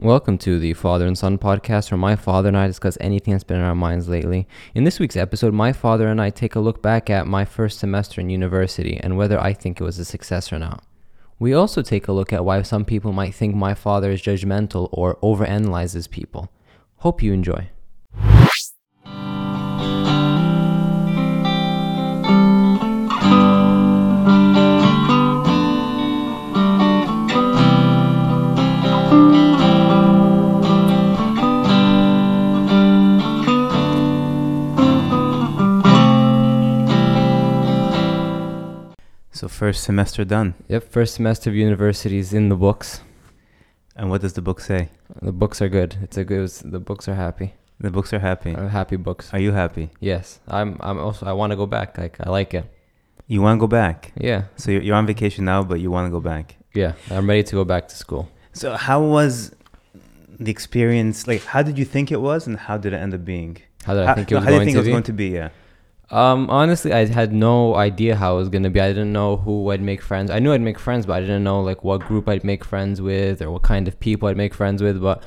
Welcome to the Father and Son podcast, where my father and I discuss anything that's been in our minds lately. In this week's episode, my father and I take a look back at my first semester in university and whether I think it was a success or not. We also take a look at why some people might think my father is judgmental or overanalyzes people. Hope you enjoy. So first semester done. Yep, first semester of university is in the books. And what does the book say? The books are good. It's a good. it's- The books are happy. The books are happy. Uh, happy books. Are you happy? Yes, I'm. I'm also. I want to go back. Like I like it. You want to go back? Yeah, So you're, you're on vacation now, but you want to go back. yeah. I'm ready to go back to school. So how was the experience? Like, how did you think it was, and how did it end up being? How did I how, think it no, was how did you think to it was going to be? Yeah. Um, honestly, I had no idea how it was gonna be. I didn't know who I'd make friends. I knew I'd make friends, but I didn't know like what group I'd make friends with or what kind of people I'd make friends with. But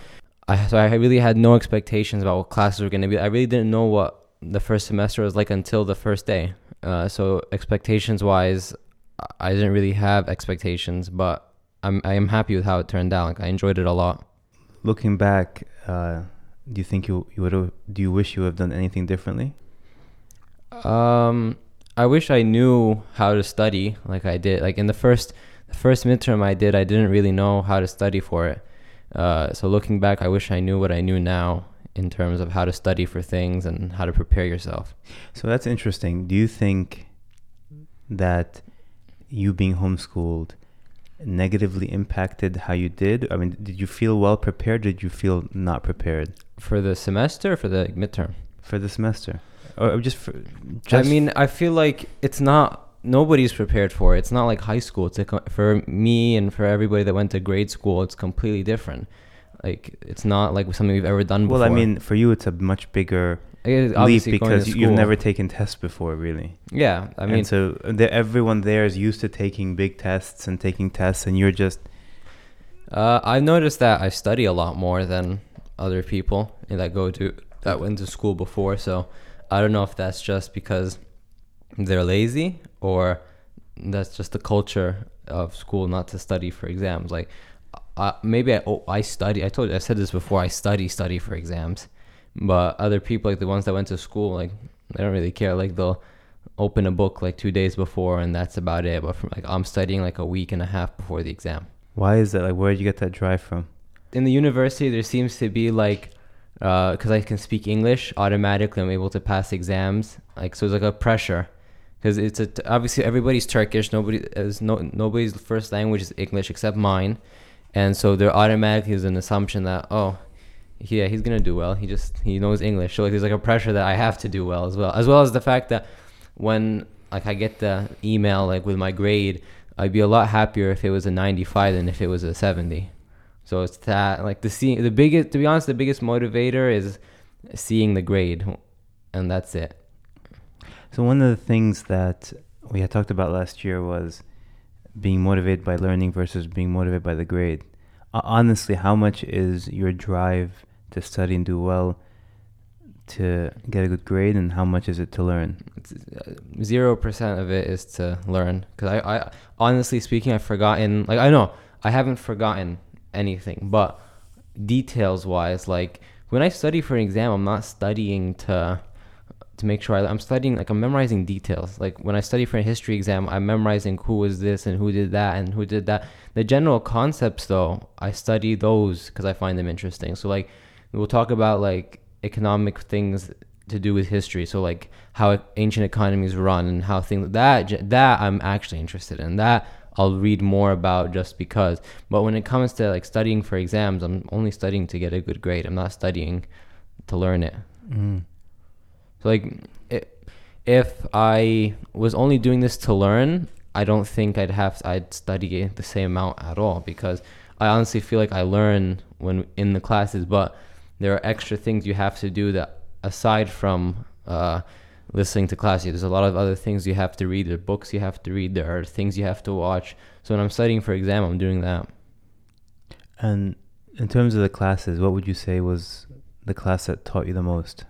I so I really had no expectations about what classes were gonna be. I really didn't know what the first semester was like until the first day. Uh, so expectations wise, I didn't really have expectations, but I'm I am happy with how it turned out. Like I enjoyed it a lot. Looking back, uh, do you think you you would? Do you wish you would have done anything differently? Um, I wish I knew how to study like I did. Like in the first, the first midterm I did, I didn't really know how to study for it. Uh, so looking back, I wish I knew what I knew now in terms of how to study for things and how to prepare yourself. So that's interesting. Do you think that you being homeschooled negatively impacted how you did? I mean, did you feel well prepared? Did you feel not prepared For the semester, or for the midterm. for the semester, or just for? I mean, I feel like it's not nobody's prepared for it. It's not like high school. It's like for me and for everybody that went to grade school, it's completely different. Like it's not like something we've ever done before. well, I mean, for you, it's a much bigger leap because you've never taken tests before, really. Yeah, I mean, and so the, everyone there is used to taking big tests and taking tests, and you're just Uh, I've noticed that I study a lot more than other people that go to that went to school before. So I don't know if that's just because they're lazy or that's just the culture of school not to study for exams. Like, uh, maybe I oh, I study. I told you I said this before. I study study for exams, but other people like the ones that went to school like they don't really care. Like they'll open a book like two days before and that's about it. But from like I'm studying like a week and a half before the exam why is that? Like, where did you get that drive from? in the university there seems to be like Uh, because I can speak English automatically I'm able to pass exams like so it's like a pressure. Because it's a t- obviously everybody's Turkish nobody is no nobody's first language is English except mine. And so there automatically is an assumption that oh yeah he's gonna do well he just he knows English. So like there's like a pressure that I have to do well as well as well as the fact that when like I get the email like with my grade I'd be a lot happier if it was a 95 than if it was a 70 so it's that like the see the biggest to be honest the biggest motivator is seeing the grade and that's it. So one of the things that we had talked about last year was being motivated by learning versus being motivated by the grade. Uh, honestly, how much is your drive to study and do well to get a good grade, and how much is it to learn? uh, Zero percent of it is to learn because I, I honestly speaking I've forgotten like I know I haven't forgotten anything but details wise like when I study for an exam I'm not studying to to make sure I, I'm studying like I'm memorizing details. Like when I study for a history exam, I'm memorizing who was this and who did that and who did that. The general concepts though, I study those because I find them interesting. So like we'll talk about like economic things to do with history. So like how ancient economies run and how things that that I'm actually interested in. That I'll read more about just because. But when it comes to like studying for exams, I'm only studying to get a good grade. I'm not studying to learn it. Mm. So like, i if I was only doing this to learn, I don't think I'd have I'd study the same amount at all because I honestly feel like I learn when in the classes, but there are extra things you have to do that aside from uh, listening to class. There's a lot of other things you have to read. There are books you have to read. There are things you have to watch. So when I'm studying for exam, I'm doing that. And in terms of the classes, what would you say was the class that taught you the most?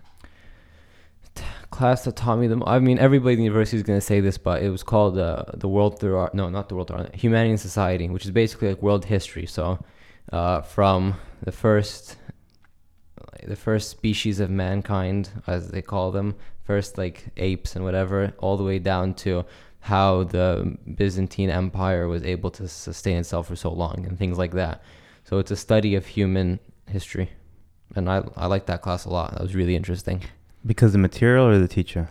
class that taught me the mo- I mean everybody in the university is going to say this but it was called uh, the world through art no not the world through art humanity and society which is basically like world history so uh, from the first the first species of mankind as they call them first like apes and whatever all the way down to how the Byzantine Empire was able to sustain itself for so long and things like that so it's a study of human history and I, I like that class a lot that was really interesting Because the material or the teacher?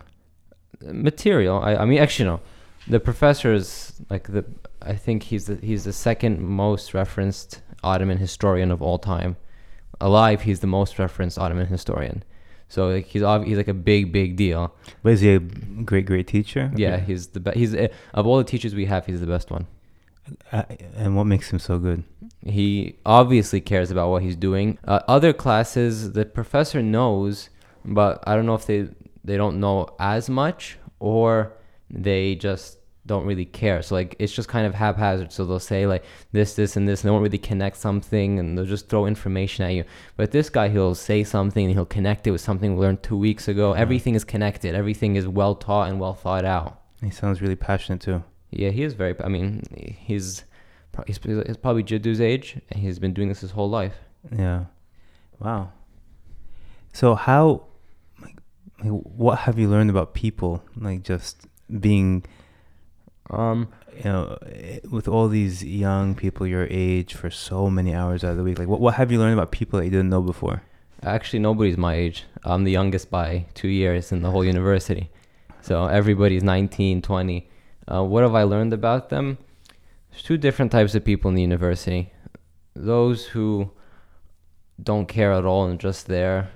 material. I, I mean, actually, no. The professor is like the. I think he's the he's the second most referenced Ottoman historian of all time. Alive, he's the most referenced Ottoman historian. So like, he's ob- he's like a big big deal. But is he a great, great teacher? Yeah, he's the best. He's uh, of all the teachers we have, he's the best one. Uh, and what makes him so good? He obviously cares about what he's doing. Uh, other classes, the professor knows, but I don't know if they they don't know as much or they just don't really care. So like it's just kind of haphazard. So they'll say like this, this, and this, and they won't really connect something, and they'll just throw information at you. But this guy, he'll say something and he'll connect it with something we learned two weeks ago. Everything is connected. Everything is well taught and well thought out. He sounds really passionate too. Yeah, he is very. I mean, he's he's, he's probably Jiddu's age, and he's been doing this his whole life. Yeah. Wow. So how, like, what have you learned about people? Like just being, Um, you know, with all these young people your age for so many hours out of the week. Like, what what have you learned about people that you didn't know before? actually, nobody's my age. I'm the youngest by two years in the whole university. So everybody's 19, 20. Uh, what have I learned about them? There's two different types of people in the university. Those who don't care at all and just there.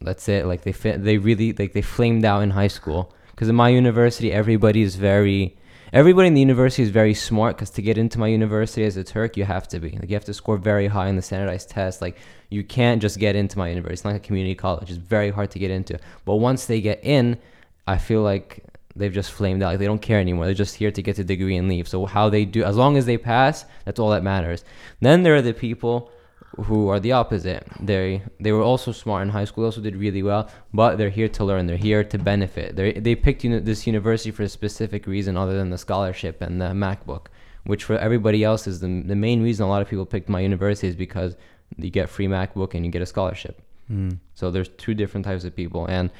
That's it. Like they fit, they really like they flamed out in high school. Because in my university, everybody is very, everybody in the university is very smart. Because to get into my university as a Turk, you have to be like you have to score very high in the standardized test. Like you can't just get into my university. It's not like a community college. It's very hard to get into. But once they get in, I feel like they've just flamed out. Like they don't care anymore. They're just here to get the degree and leave. So how they do, as long as they pass, that's all that matters. Then there are the people who are the opposite. They they were also smart in high school. Also did really well, but they're here to learn. They're here to benefit. They they picked uni- this university for a specific reason other than the scholarship and the MacBook, which for everybody else is the the main reason a lot of people picked my university is because you get free MacBook and you get a scholarship. Mm. So there's two different types of people, and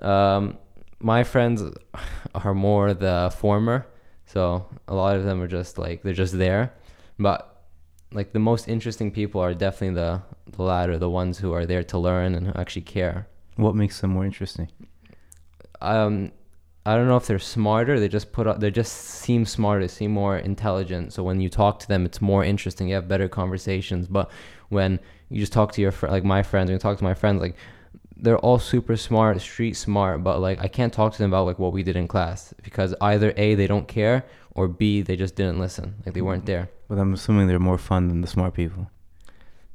um, my friends are more the former. So a lot of them are just like they're just there, but like the most interesting people are definitely the the latter, the ones who are there to learn and actually care. What makes them more interesting? Um, I don't know if they're smarter. They just put up. They just seem smarter. Seem more intelligent. So when you talk to them, it's more interesting. You have better conversations. But when you just talk to your fr- like my friends, when you talk to my friends, like they're all super smart, street smart. But like I can't talk to them about like what we did in class because either a they don't care or b they just didn't listen. Like they weren't there. But I'm assuming they're more fun than the smart people.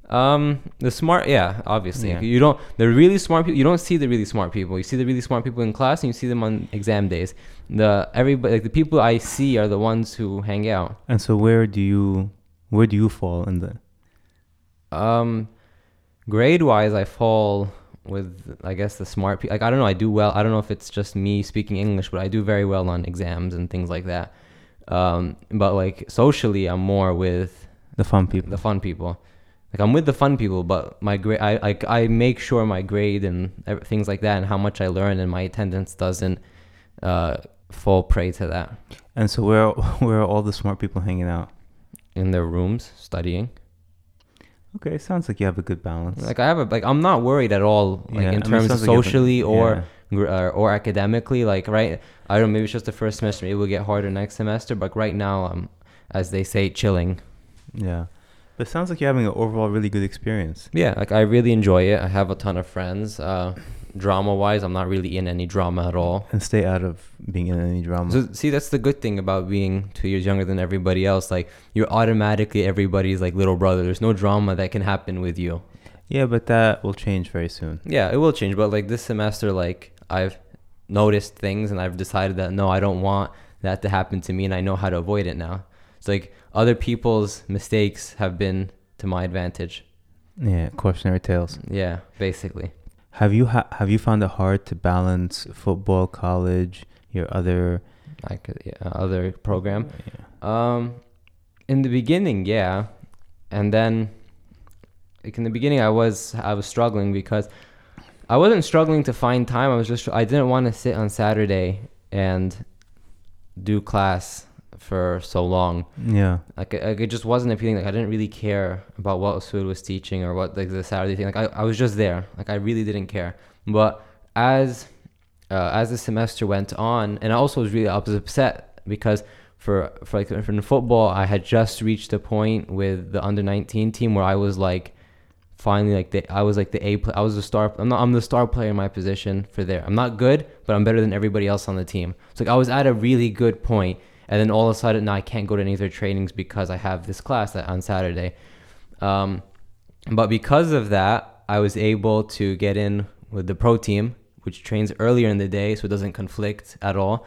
Um, the smart, yeah, obviously. Yeah. You don't. The really smart people. You don't see the really smart people. You see the really smart people in class, and you see them on exam days. The everybody, like the people I see, are the ones who hang out. And so where do you where do you fall in the Um, grade wise, I fall with I guess the smart people. Like I don't know, I do well. I don't know if it's just me speaking English, but I do very well on exams and things like that. Um, but like socially, I'm more with the fun people? the fun people. Like I'm with the fun people, but my grade, I like I make sure my grade and things like that, and how much I learn, and my attendance doesn't uh, fall prey to that. And so where where are all the smart people hanging out? In their rooms studying, Okay, sounds like you have a good balance. like I have a like I'm not worried at all, like Yeah, I in mean, terms of socially like you have a- socially or uh, or academically. Like right, I don't know, maybe it's just the first semester. Maybe it will get harder next semester, but right now I'm, as they say, chilling. Yeah. But it sounds like you're having an overall really good experience. Yeah, like I really enjoy it. I have a ton of friends. Uh, drama wise, I'm not really in any drama at all. And stay out of being in any drama. So see, that's the good thing about being two years younger than everybody else. Like you're automatically everybody's like little brother. There's no drama that can happen with you. yeah, but that will change very soon. Yeah, it will change. But like this semester, like I've noticed things and I've decided that no, I don't want that to happen to me, and I know how to avoid it now. It's like other people's mistakes have been to my advantage. Yeah, cautionary tales. Yeah, basically. Have you ha- have you found it hard to balance football, college, your other like yeah, other program. Yeah. Um, in the beginning, yeah, and then like in the beginning, I was I was struggling because I wasn't struggling to find time. I was just I didn't want to sit on Saturday and do class for so long. Yeah. Like, it- like it just wasn't appealing. Like I didn't really care about what Sud was teaching or what like the Saturday thing. Like I, I was just there. Like I really didn't care. But as uh, as the semester went on, and I also was really I was upset because for for like for football, I had just reached a point with the under nineteen team where I was like finally like the I was like the A pla I was the star. I'm not I'm the star player in my position for there. I'm not good, but I'm better than everybody else on the team. So like I was at a really good point, and then all of a sudden now I can't go to any of their trainings because I have this class on Saturday. Um, but because of that, I was able to get in with the pro team, which trains earlier in the day, so it doesn't conflict at all.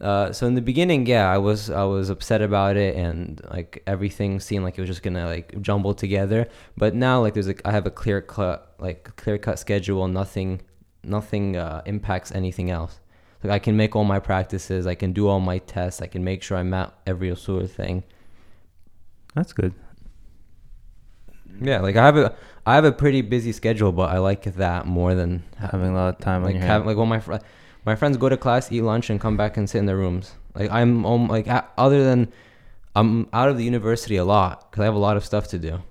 Uh, so in the beginning, yeah, I was I was upset about it, and like everything seemed like it was just gonna like jumble together. But now, like there's like I have a clear cut like clear cut schedule. Nothing nothing uh, impacts anything else. Like I can make all my practices, I can do all my tests, I can make sure I'm at every sort of thing. That's good. Yeah, like I have a I have a pretty busy schedule, but I like that more than Having a lot of time like hands. like when my fr- my friends go to class, eat lunch, and come back and sit in their rooms. Like I'm um, like other than I'm out of the university a lot because I have a lot of stuff to do,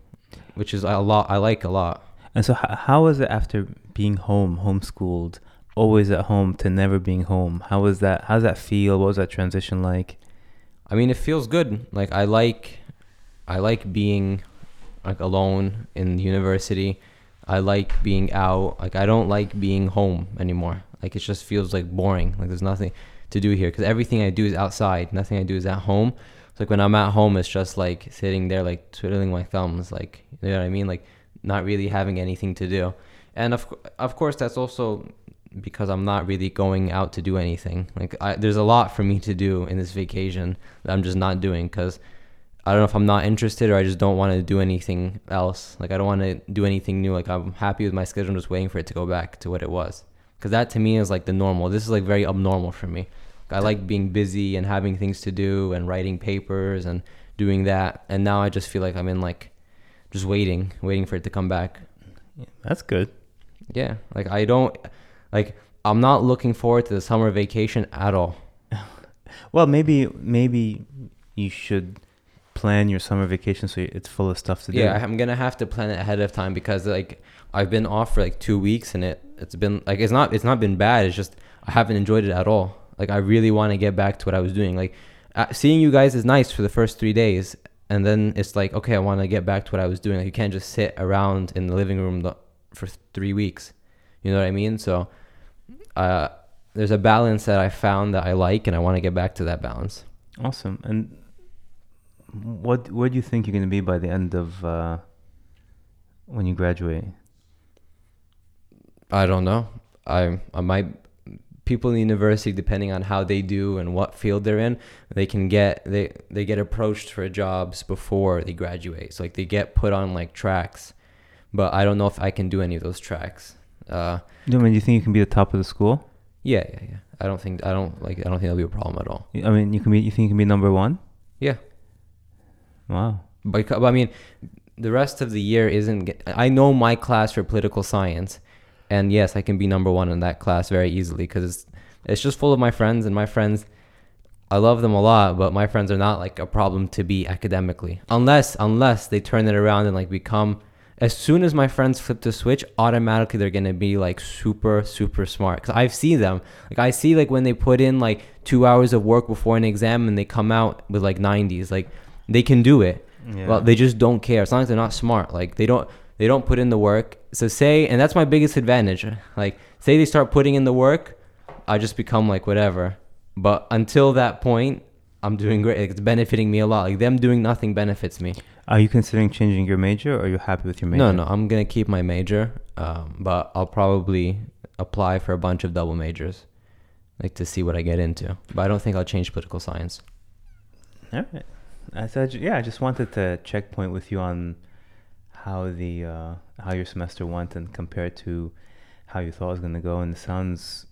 which is a lot I like a lot. And so, h- how was it after being home, homeschooled, always at home to never being home? How was that? How does that feel? What was that transition like? I mean, it feels good. Like I like, I like being like alone in university. I like being out. Like I don't like being home anymore. Like it just feels like boring. Like there's nothing to do here because everything I do is outside. Nothing I do is at home. So like when I'm at home, it's just like sitting there, like twiddling my thumbs. Like you know what I mean? Like not really having anything to do. And of of course, that's also because I'm not really going out to do anything. Like I, there's a lot for me to do in this vacation that I'm just not doing because I don't know if I'm not interested or I just don't want to do anything else. Like I don't want to do anything new. Like I'm happy with my schedule. I'm just waiting for it to go back to what it was. Because that to me is like the normal. This is like very abnormal for me. I like being busy and having things to do and writing papers and doing that. And now I just feel like I'm in like just waiting, waiting for it to come back. That's good. Yeah, like I don't like I'm not looking forward to the summer vacation at all. Well, maybe maybe you should plan your summer vacation so it's full of stuff to do. Yeah, I'm gonna have to plan it ahead of time because like I've been off for like two weeks and it it's been like it's not it's not been bad. It's just I haven't enjoyed it at all. Like I really want to get back to what I was doing. Like uh, seeing you guys is nice for the first three days, and then it's like okay, I want to get back to what I was doing. Like you can't just sit around in the living room the, for three weeks. You know what I mean? So, uh, there's a balance that I found that I like, and I want to get back to that balance. Awesome. And what where do you think you're going to be by the end of uh, when you graduate? I don't know. I I might people in the university depending on how they do and what field they're in, they can get they they get approached for jobs before they graduate. So like they get put on like tracks. But I don't know if I can do any of those tracks. Uh Do you, mean, do you think you can be the top of the school? yeah, yeah, yeah. I don't think I don't like I don't think that'll be a problem at all. I mean, you can be. You think you can be number one? Yeah. Wow. But, but I mean, the rest of the year isn't. I know my class for political science, and yes, I can be number one in that class very easily because it's it's just full of my friends, and my friends, I love them a lot, but my friends are not like a problem to be academically, unless unless they turn it around and like become. As soon as my friends flip the switch, automatically they're gonna be like super super smart. Cause I've seen them. Like I see like when they put in like two hours of work before an exam and they come out with like 90s. Like they can do it. Yeah. Well, they just don't care. It's not like they're not smart. Like they don't they don't put in the work. So say, and that's my biggest advantage. Like say they start putting in the work, I just become like whatever. But until that point, I'm doing great. Like, it's benefiting me a lot. Like them doing nothing benefits me. Are you considering changing your major, or are you happy with your major? No, no, I'm gonna keep my major, um, but I'll probably apply for a bunch of double majors, like to see what I get into. But I don't think I'll change political science. All right. I said, yeah, I just wanted to checkpoint with you on how the uh, how your semester went and compare it to how you thought it was gonna go, and it sounds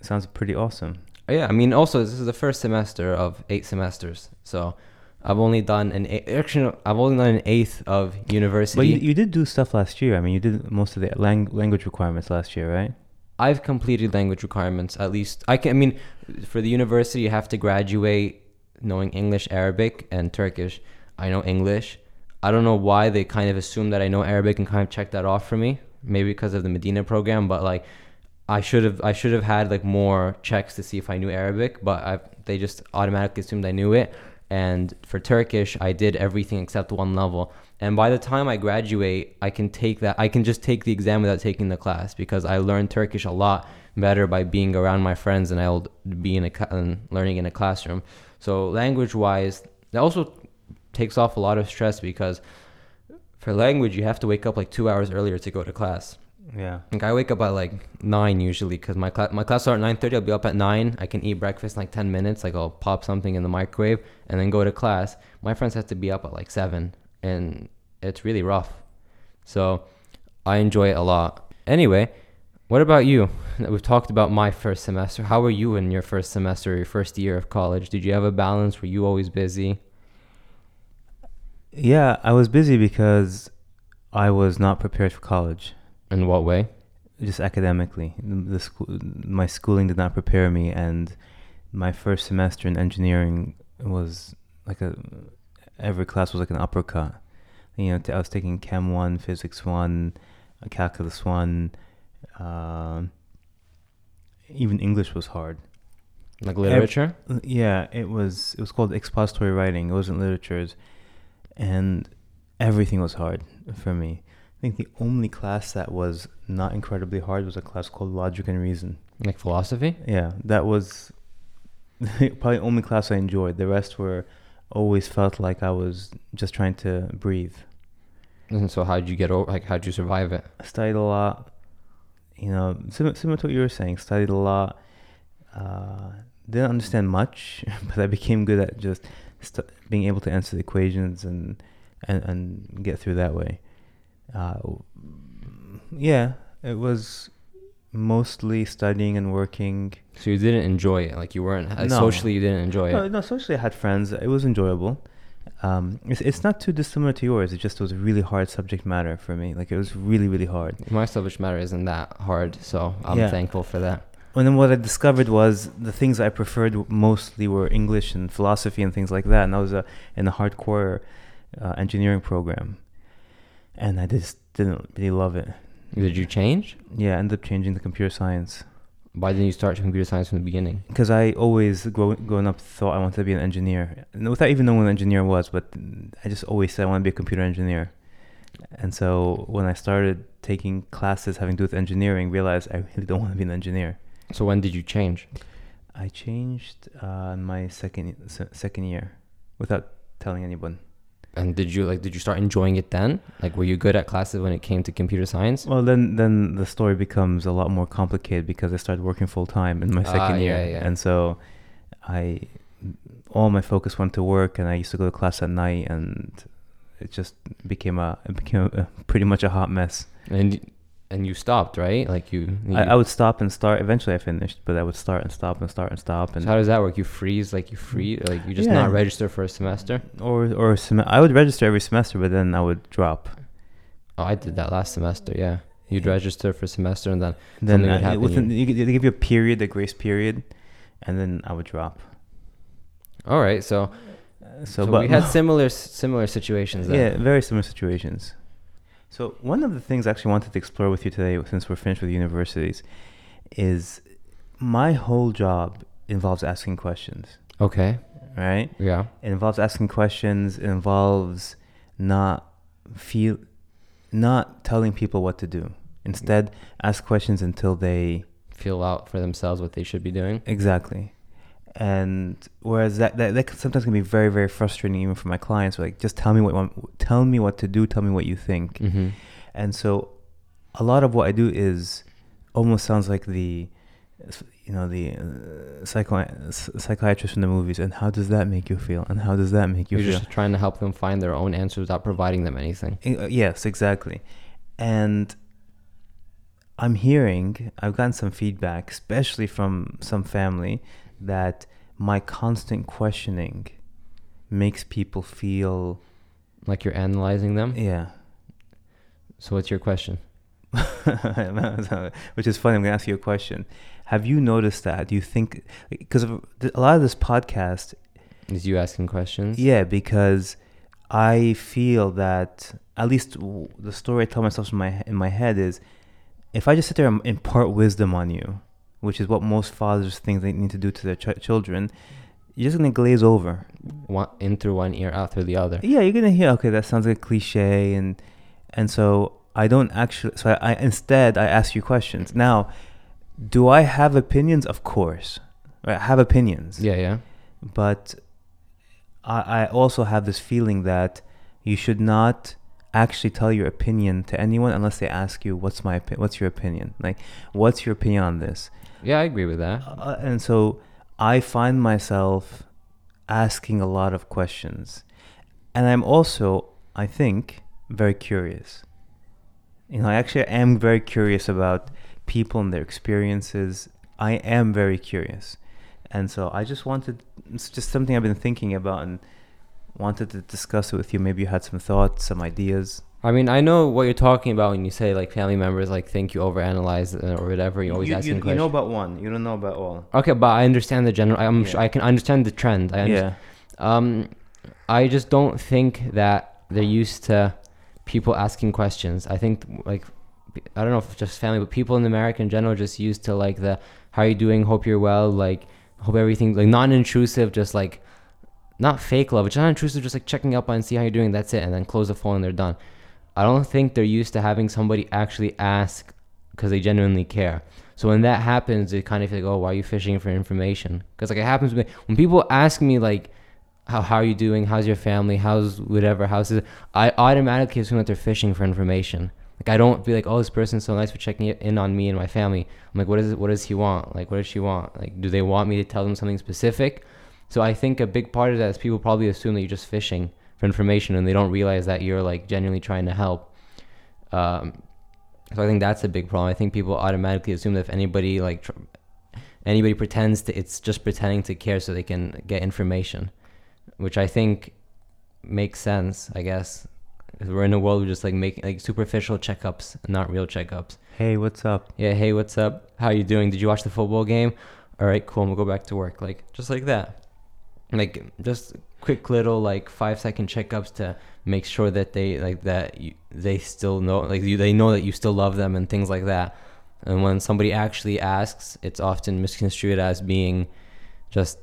it sounds pretty awesome. Yeah, I mean, also this is the first semester of eight semesters, so I've only done an eight, actually I've only done an eighth of university. But you, you did do stuff last year. I mean, you did most of the lang- language requirements last year, right? I've completed language requirements at least. I can. I mean, for the university, you have to graduate knowing English, Arabic, and Turkish. I know English. I don't know why they kind of assume that I know Arabic and kind of check that off for me. Maybe because of the Medina program, but like I should have I should have had like more checks to see if I knew Arabic, but I they just automatically assumed I knew it. And for Turkish, I did everything except one level. And by the time I graduate, I can take that I can just take the exam without taking the class because I learned Turkish a lot better by being around my friends than I'll be in a learning in a classroom. So language wise, that also takes off a lot of stress because for language you have to wake up like two hours earlier to go to class. Yeah. Like I wake up at like nine usually because my class my class start at nine thirty. I'll be up at nine. I can eat breakfast in like ten minutes. Like I'll pop something in the microwave and then go to class. My friends have to be up at like seven, and it's really rough. So I enjoy it a lot. Anyway, what about you? We've talked about my first semester. How were you in your first semester, your first year of college? Did you have a balance? Were you always busy? Yeah, I was busy because I was not prepared for college, In what way? just academically. The, school, my schooling did not prepare me, and my first semester in engineering was like a every class was like an uppercut. You know, I was taking Chem one, Physics one, Calculus one. Um even English was hard. Like literature? Yeah, it was. It was called expository writing. It wasn't literatures, and everything was hard for me. I think the only class that was not incredibly hard was a class called Logic and Reason. Like philosophy? Yeah, that was probably the only class I enjoyed. The rest were always felt like I was just trying to breathe. And so how did you get over? Like how did you survive it? I studied a lot. You know, similar, similar to what you were saying. Studied a lot. Uh, didn't understand much, but I became good at just st- being able to answer the equations and and and get through that way. Uh, yeah, it was mostly studying and working. So you didn't enjoy it. Like you weren't like, No. socially. You didn't enjoy No, it. no, socially I had friends. It was enjoyable. Um, it's it's not too dissimilar to yours. It just was really hard subject matter for me. Like it was really really hard. My subject matter isn't that hard, so I'm Yeah. thankful for that. And then what I discovered was the things I preferred mostly were English and philosophy and things like that. And I was uh, in a hardcore uh, engineering program, and I just didn't really love it. Did you change? Yeah, I ended up changing to computer science Why didn't you start computer science from the beginning? because I always grow, growing up thought I wanted to be an engineer, and without even knowing what an engineer was. But I just always said I want to be a computer engineer. And so when I started taking classes having to do with engineering, realized I really don't want to be an engineer. So when did you change? I changed uh, my second se- second year without telling anyone. And did you like? Did you start enjoying it then? Like, were you good at classes when it came to computer science? Well, then then the story becomes a lot more complicated because I started working full time in my Ah, second year, yeah, yeah. and so I all my focus went to work, and I used to go to class at night, and it just became a it became a, pretty much a hot mess. And and you stopped, right? Like you. you I, I would stop and start. Eventually, I finished, but I would start and stop and start and stop, and so how does that work? You freeze, like you freeze, like you just Yeah. not register for a semester. or or sem- I would register every semester, but then I would drop. Oh, I did that last semester. Yeah, you'd register for a semester and then Then Something would happen, within you- they give you a period, a grace period, and then I would drop. all right. So Uh, so, so, but we had similar similar situations. Then. yeah, very similar situations. So one of the things I actually wanted to explore with you today, since we're finished with universities, is my whole job involves asking questions. Okay. Right? Yeah. It involves asking questions. It involves not feel, not telling people what to do. Instead, ask questions until they Feel out for themselves what they should be doing. Exactly. And whereas that, that, that can- sometimes can be very, very frustrating even for my clients. Like, just tell me what tell me what to do, tell me what you think. Mm-hmm. And so a lot of what I do is almost sounds like the you know the uh, psycho- psychiatrist from the movies and how does that make you feel and how does that make you You're feel just trying to help them find their own answers without providing them anything. Uh, yes exactly and i'm hearing i've gotten some feedback especially from some family that my constant questioning makes people feel Like you're analyzing them. yeah So what's your question? which is funny i'm going to ask you a question have you noticed that do you think because a lot of this podcast Is you asking questions? Yeah, because I feel that at least the story I tell myself in my in my head is, if I just sit there and impart wisdom on you, which is what most fathers think they need to do to their ch- children, you're just gonna glaze over. One, in through one ear, out through the other. Yeah, you're gonna hear okay, that sounds like a cliche, and and so I don't actually. So I, I instead I ask you questions. Now, do I have opinions? Of course, right? I have opinions. Yeah, yeah. but I, I also have this feeling that you should not actually tell your opinion to anyone unless they ask you what's my opi- what's your opinion like what's your opinion on this Yeah, I agree with that. uh, and so i find myself asking a lot of questions. And i'm also i think very curious. You know i actually am very curious about people and their experiences. I am very curious. And so i just wanted it's just something i've been thinking about and wanted to discuss it with you. Maybe you had some thoughts some ideas I mean, I know what you're talking about when you say like family members like think you overanalyze or whatever. You're always you, asking you, you know about one you don't know about all okay, but I understand the general. I'm Yeah. sure I can understand the trend. I yeah Um, I just don't think that they're used to people asking questions. I think like I don't know if it's just family, but people in America in general are just used to like the how are you doing? Hope you're well. Like hope everything like non-intrusive, just like not fake love, but just non-intrusive, just like checking up on see how you're doing. That's it, and then close the phone and they're done. I don't think they're used to having somebody actually ask because they genuinely care. So when that happens, they kind of feel like, oh, why are you fishing for information? Because like it happens with when people ask me like, how how are you doing? How's your family? How's whatever? How's it? I automatically assume that they're fishing for information. Like I don't be like, oh, this person's so nice for checking in on me and my family. I'm like, what is it? What does he want? Like, what does she want? Like, do they want me to tell them something specific? So I think a big part of that is people probably assume that you're just fishing for information and they don't realize that you're like genuinely trying to help. Um, so I think that's a big problem. I think people automatically assume that if anybody like tr- anybody pretends to, it's just pretending to care so they can get information, which I think makes sense. I guess we're in a world of just like making like superficial checkups, not real checkups. hey what's up Yeah, hey, what's up? How you doing? Did you watch the football game? All right, cool. I'm gonna go back to work. Like just like that. Like just quick little like five second checkups to make sure that they like that you, they still know like you they know that you still love them and things like that. And when somebody actually asks, it's often misconstrued as being just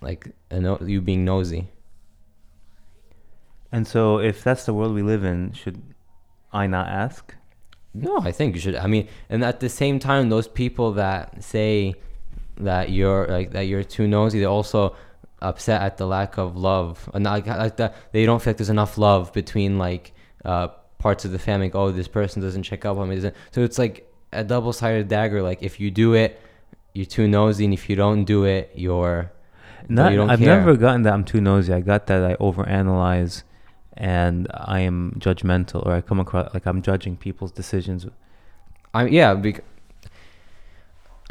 like a no, you being nosy. and so if that's the world we live in should i not ask No, I think you should. I mean, and at the same time, those people that say that you're like that you're too nosy, they're also upset at the lack of love, and like, like that they don't feel like there's enough love between like uh, parts of the family. Like, oh, this person doesn't check up on me. So it's like a double-sided dagger. Like if you do it, you're too nosy, and if you don't do it, you're Not, you I've care. never gotten that I'm too nosy. I got that I overanalyze and I am judgmental or I come across like I'm judging people's decisions. I yeah, bec-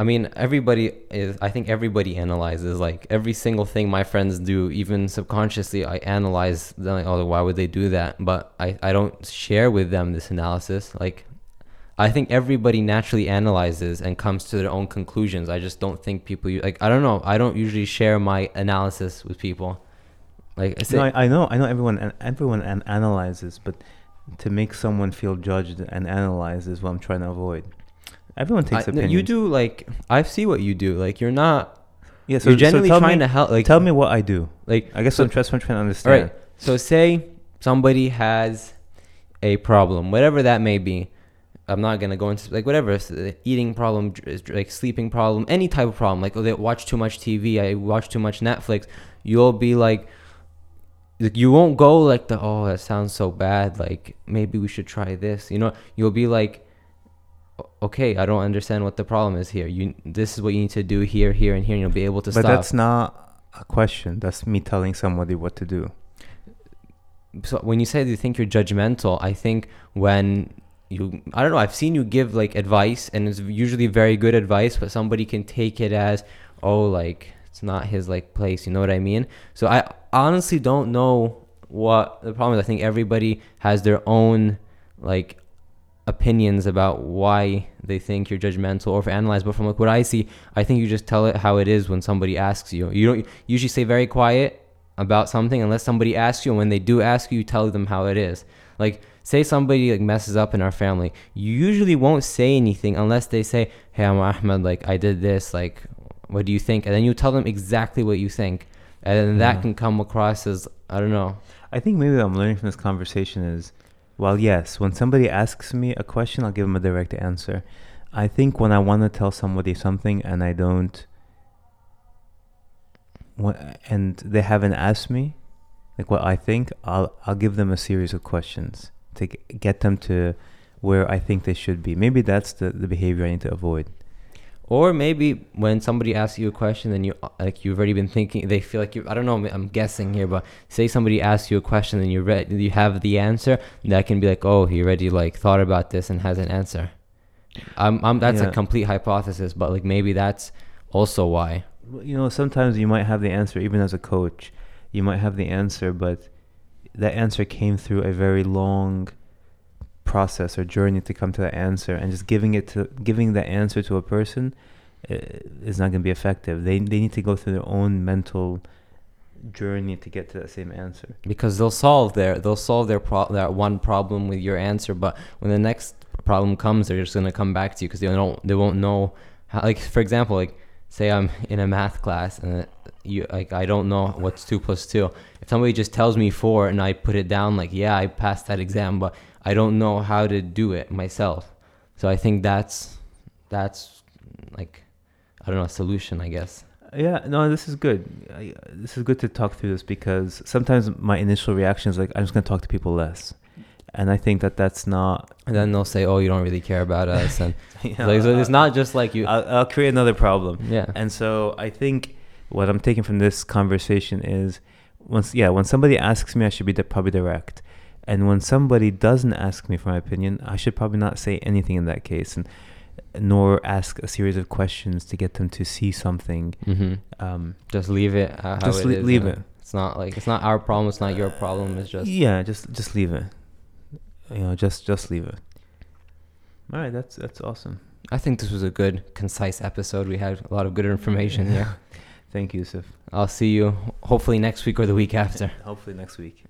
I mean everybody is. I think everybody analyzes like every single thing my friends do, even subconsciously. I analyze. Them, like, oh, why would they do that? But I I don't share with them this analysis. Like, I think everybody naturally analyzes and comes to their own conclusions. I just don't think people like. I don't know. I don't usually share my analysis with people. Like I say, No, I, I know, I know everyone everyone an- analyzes, but to make someone feel judged and analyzed is what I'm trying to avoid. Everyone takes I- opinions. you do like I see what you do. Like you're not. Yeah, so, you're genuinely so trying me, to help. Like tell me what I do. Like I guess so- I'm just trying to understand. right. So say somebody has a problem, whatever that may be. I'm not gonna go into like whatever eating problem, like sleeping problem, any type of problem. Like oh, they watch too much TV, I watch too much Netflix. You'll be like, like, you won't go like the oh that sounds so bad. Like maybe we should try this. You know, you'll be like, okay, I don't understand what the problem is here. You, this is what you need to do here, here, and here, and you'll be able to but stop. that's not a question. That's me telling somebody what to do. so when you say you think you're judgmental, I think when you I don't know, I've seen you give like advice and it's usually very good advice, but somebody can take it as oh like it's not his like place, you know what I mean? So I honestly don't know what the problem is. I think everybody has their own like opinions about why they think you're judgmental or if analyze but from like what I see, I think you just tell it how it is when somebody asks you. You don't usually say very quiet about something unless somebody asks you and when they do ask you you tell them how it is. Like say somebody like messes up in our family you usually won't say anything unless they say hey i'm ahmed like i did this like what do you think? And then you tell them exactly what you think. And then that can come across as i don't know. I think maybe what I'm learning from this conversation is, well, yes, when somebody asks me a question, I'll give them a direct answer. I think when I want to tell somebody something and I don't, and they haven't asked me, like what I think, I'll I'll give them a series of questions to get them to where I think they should be. Maybe that's the, the behavior I need to avoid. Or maybe when somebody asks you a question and you like you've already been thinking they feel like you i don't know i'm guessing here but say somebody asks you a question and you read you have the answer that can be like oh he already like thought about this and has an answer i'm, I'm that's Yeah. a complete hypothesis but like maybe that's also why You know, sometimes you might have the answer, even as a coach. You might have the answer, but that answer came through a very long process or journey to come to that answer, and just giving it to giving the answer to a person uh, is not going to be effective. They they need to go through their own mental journey to get to that same answer. because they'll solve their they'll solve their pro- that one problem with your answer but when the next problem comes they're just going to come back to you because they don't they won't know how like for example like say i'm in a math class and you like i don't know what's two plus two if somebody just tells me four and i put it down like yeah i passed that exam but i don't know how to do it myself so i think that's that's like i don't know a solution i guess Yeah, no, this is good. I, this is good to talk through this because sometimes my initial reaction is like I'm just going to talk to people less, and I think that that's not. and then they'll say oh you don't really care about us and know, like, so it's not just like you I'll, I'll create another problem. yeah And so I think what I'm taking from this conversation is once yeah, when somebody asks me I should be probably direct. And when somebody doesn't ask me for my opinion, I should probably not say anything in that case and nor ask a series of questions to get them to see something. hmm Um, Just leave it uh, how just it le- is, leave it. It's not like it's not our problem. It's not your problem. It's just yeah, just just leave it. You know, just just leave it. All right, that's that's awesome. I think this was a good, concise episode. We had a lot of good information here. Thank you, Yusuf. I'll see you hopefully next week or the week after. Hopefully next week.